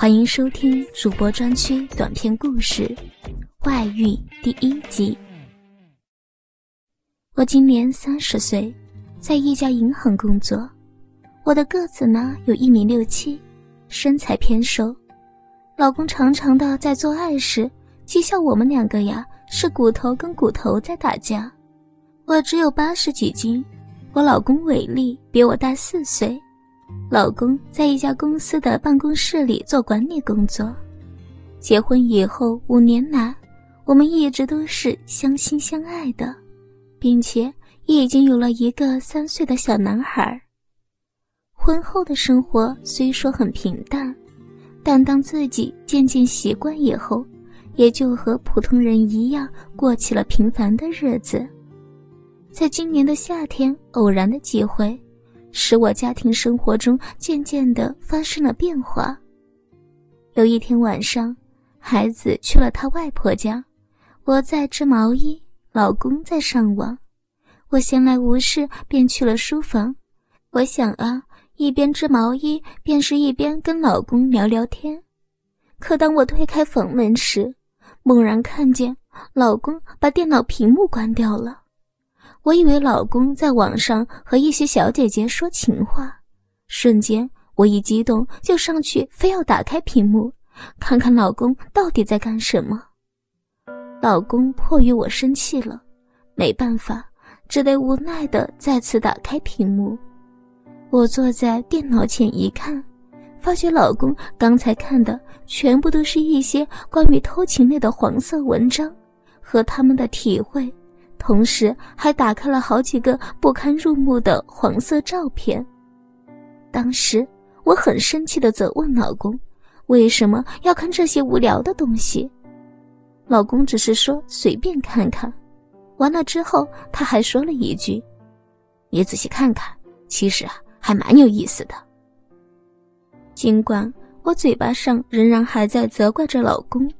欢迎收听主播专区短篇故事《外遇》第一集。我今年三十岁，在一家银行工作。我的个子呢有一米六七，身材偏瘦。老公常常的在做爱时讥笑我们两个呀，是骨头跟骨头在打架。我只有八十几斤，我老公伟力比我大四岁。老公在一家公司的办公室里做管理工作。结婚以后五年来，我们一直都是相亲相爱的，并且也已经有了一个三岁的小男孩。婚后的生活虽说很平淡，但当自己渐渐习惯以后，也就和普通人一样过起了平凡的日子。在今年的夏天，偶然的机会。使我家庭生活中渐渐的发生了变化。有一天晚上，孩子去了他外婆家，我在织毛衣，老公在上网。我闲来无事，便去了书房。我想啊，一边织毛衣，便是一边跟老公聊聊天。可当我推开房门时，猛然看见老公把电脑屏幕关掉了。我以为老公在网上和一些小姐姐说情话，瞬间我一激动就上去，非要打开屏幕，看看老公到底在干什么。老公迫于我生气了，没办法，只得无奈的再次打开屏幕。我坐在电脑前一看，发觉老公刚才看的全部都是一些关于偷情类的黄色文章，和他们的体会。同时还打开了好几个不堪入目的黄色照片。当时我很生气的责问老公：“为什么要看这些无聊的东西？”老公只是说随便看看。完了之后，他还说了一句：“你仔细看看，其实啊，还蛮有意思的。”尽管我嘴巴上仍然还在责怪着老公，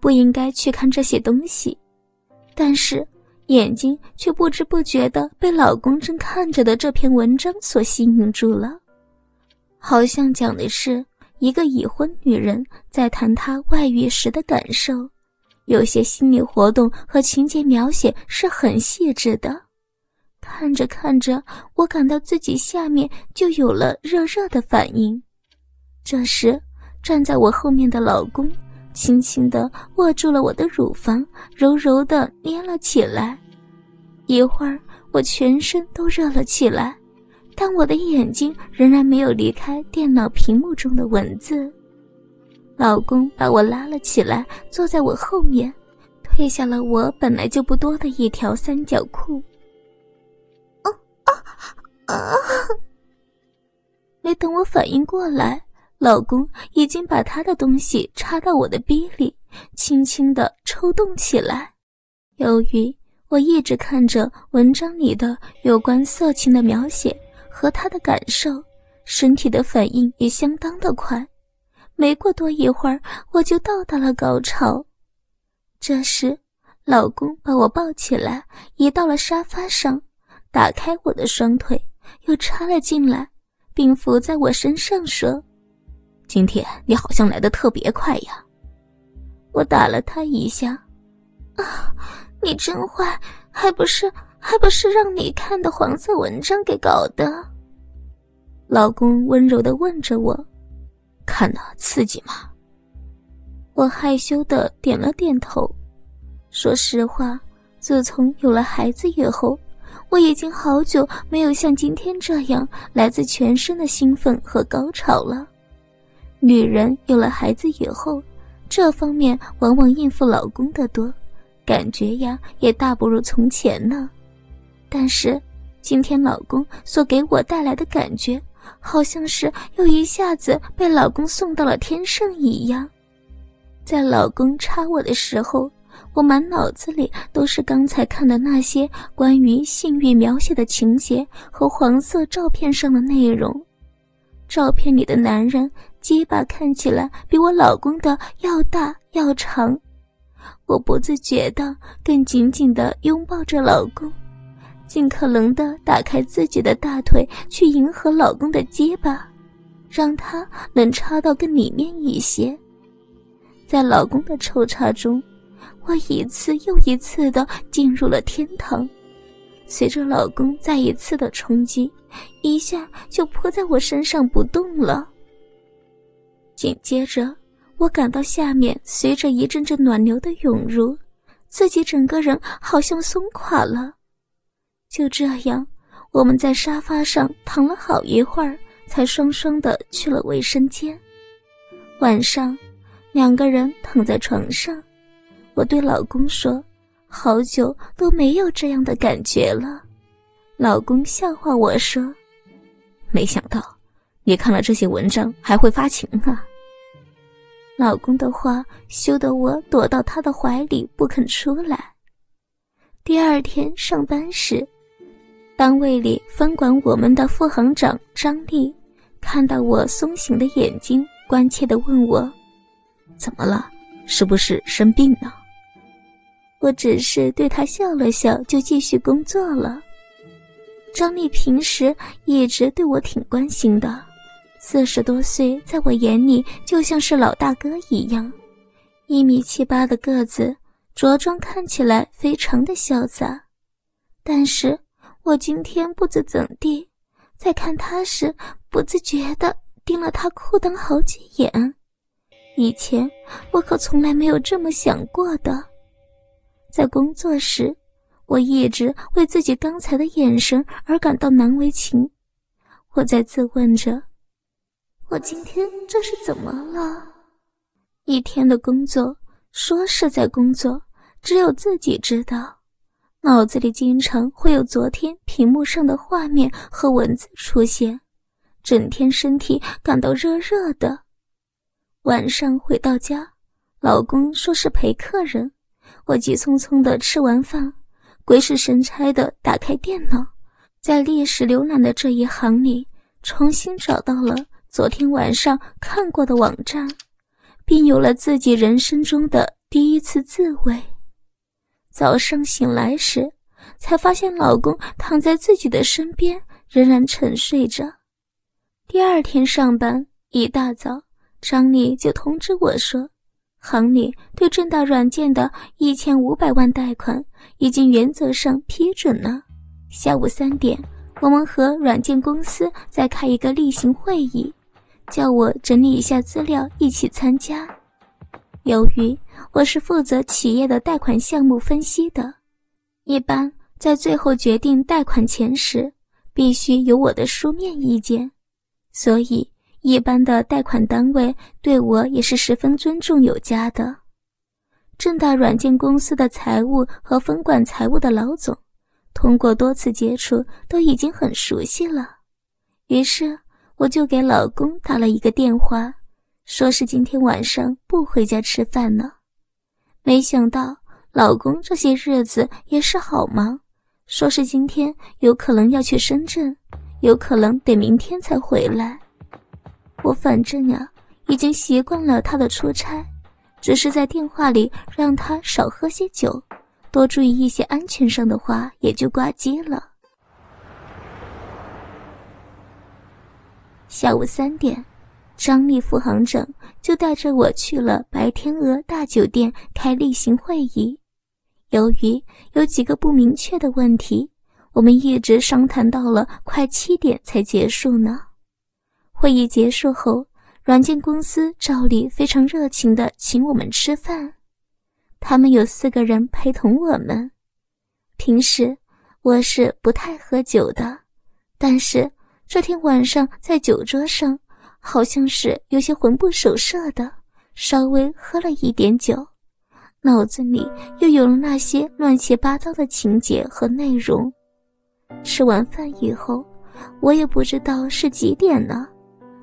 不应该去看这些东西，但是。眼睛却不知不觉的被老公正看着的这篇文章所吸引住了，好像讲的是一个已婚女人在谈她外遇时的感受，有些心理活动和情节描写是很细致的。看着看着，我感到自己下面就有了热热的反应。这时，站在我后面的老公。轻轻地握住了我的乳房，柔柔地捏了起来。一会儿，我全身都热了起来，但我的眼睛仍然没有离开电脑屏幕中的文字。老公把我拉了起来，坐在我后面，褪下了我本来就不多的一条三角裤。啊啊啊！没等我反应过来。老公已经把他的东西插到我的逼里，轻轻地抽动起来。由于我一直看着文章里的有关色情的描写和他的感受，身体的反应也相当的快。没过多一会儿，我就到达了高潮。这时，老公把我抱起来，移到了沙发上，打开我的双腿，又插了进来，并伏在我身上说。今天你好像来的特别快呀！我打了他一下，啊，你真坏，还不是还不是让你看的黄色文章给搞的？老公温柔的问着我，看的刺激吗？我害羞的点了点头。说实话，自从有了孩子以后，我已经好久没有像今天这样来自全身的兴奋和高潮了。女人有了孩子以后，这方面往往应付老公的多，感觉呀也大不如从前呢。但是，今天老公所给我带来的感觉，好像是又一下子被老公送到了天上一样。在老公插我的时候，我满脑子里都是刚才看的那些关于性欲描写的情节和黄色照片上的内容。照片里的男人。鸡巴看起来比我老公的要大要长，我不自觉的更紧紧的拥抱着老公，尽可能的打开自己的大腿去迎合老公的鸡巴。让他能插到更里面一些。在老公的抽插中，我一次又一次的进入了天堂。随着老公再一次的冲击，一下就扑在我身上不动了。紧接着，我感到下面随着一阵阵暖流的涌入，自己整个人好像松垮了。就这样，我们在沙发上躺了好一会儿，才双双的去了卫生间。晚上，两个人躺在床上，我对老公说。好久都没有这样的感觉了，老公笑话我说：“没想到你看了这些文章还会发情啊。”老公的话羞得我躲到他的怀里不肯出来。第二天上班时，单位里分管我们的副行长张丽看到我松醒的眼睛，关切地问我：“怎么了？是不是生病了？”我只是对他笑了笑，就继续工作了。张丽平时一直对我挺关心的，四十多岁，在我眼里就像是老大哥一样。一米七八的个子，着装看起来非常的潇洒。但是我今天不知怎地，在看他时不自觉地盯了他裤裆好几眼。以前我可从来没有这么想过的。在工作时，我一直为自己刚才的眼神而感到难为情。我在自问着：我今天这是怎么了？一天的工作，说是在工作，只有自己知道，脑子里经常会有昨天屏幕上的画面和文字出现，整天身体感到热热的。晚上回到家，老公说是陪客人。我急匆匆的吃完饭，鬼使神差的打开电脑，在历史浏览的这一行里，重新找到了昨天晚上看过的网站，并有了自己人生中的第一次自慰。早上醒来时，才发现老公躺在自己的身边，仍然沉睡着。第二天上班一大早，张丽就通知我说。行里对正大软件的一千五百万贷款已经原则上批准了。下午三点，我们和软件公司再开一个例行会议，叫我整理一下资料，一起参加。由于我是负责企业的贷款项目分析的，一般在最后决定贷款前时，必须有我的书面意见，所以。一般的贷款单位对我也是十分尊重有加的。正大软件公司的财务和分管财务的老总，通过多次接触都已经很熟悉了。于是我就给老公打了一个电话，说是今天晚上不回家吃饭呢。没想到老公这些日子也是好忙，说是今天有可能要去深圳，有可能得明天才回来。我反正呀，已经习惯了他的出差，只是在电话里让他少喝些酒，多注意一些安全上的话，也就挂机了。下午三点，张丽副行长就带着我去了白天鹅大酒店开例行会议。由于有几个不明确的问题，我们一直商谈到了快七点才结束呢。会议结束后，软件公司照例非常热情地请我们吃饭。他们有四个人陪同我们。平时我是不太喝酒的，但是这天晚上在酒桌上，好像是有些魂不守舍的，稍微喝了一点酒，脑子里又有了那些乱七八糟的情节和内容。吃完饭以后，我也不知道是几点了。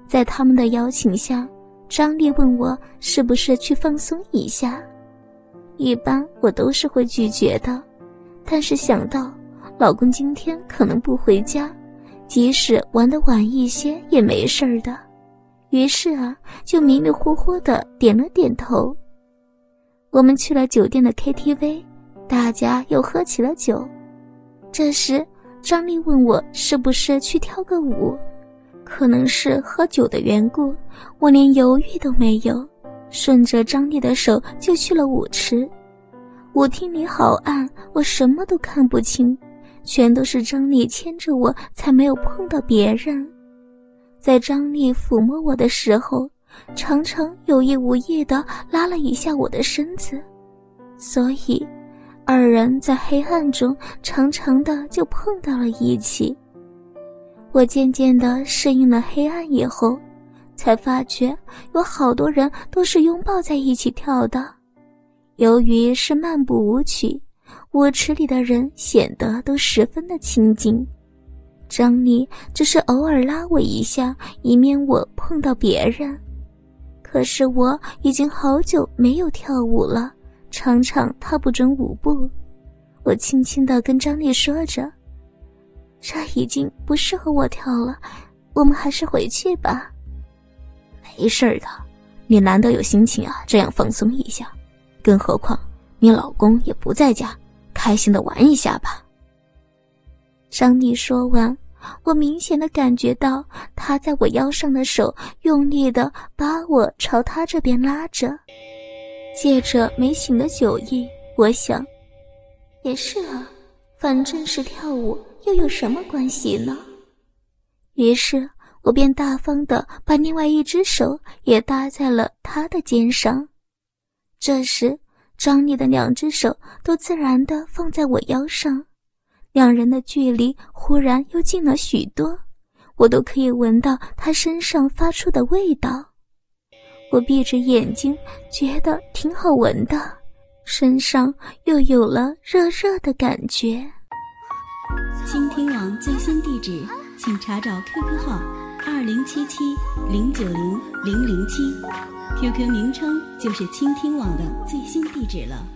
在他们的邀请下，张丽问我是不是去放松一下。一般我都是会拒绝的，但是想到老公今天可能不回家，即使玩的晚一些也没事儿的，于是啊，就迷迷糊糊的点了点头。我们去了酒店的 KTV，大家又喝起了酒。这时，张丽问我是不是去跳个舞。可能是喝酒的缘故，我连犹豫都没有，顺着张丽的手就去了舞池。舞厅里好暗，我什么都看不清，全都是张丽牵着我，才没有碰到别人。在张丽抚摸我的时候，常常有意无意的拉了一下我的身子，所以二人在黑暗中长长的就碰到了一起。我渐渐的适应了黑暗以后，才发觉有好多人都是拥抱在一起跳的。由于是漫步舞曲，舞池里的人显得都十分的亲近。张丽只是偶尔拉我一下，以免我碰到别人。可是我已经好久没有跳舞了，常常踏不准舞步。我轻轻地跟张丽说着。这已经不适合我跳了，我们还是回去吧。没事的，你难得有心情啊，这样放松一下。更何况你老公也不在家，开心的玩一下吧。张丽说完，我明显的感觉到他在我腰上的手用力的把我朝他这边拉着，借着没醒的酒意，我想，也是啊，反正是跳舞。又有什么关系呢？于是我便大方的把另外一只手也搭在了他的肩上。这时，张丽的两只手都自然的放在我腰上，两人的距离忽然又近了许多，我都可以闻到他身上发出的味道。我闭着眼睛，觉得挺好闻的，身上又有了热热的感觉。倾听网最新地址，请查找 QQ 号二零七七零九零零零七，QQ 名称就是倾听网的最新地址了。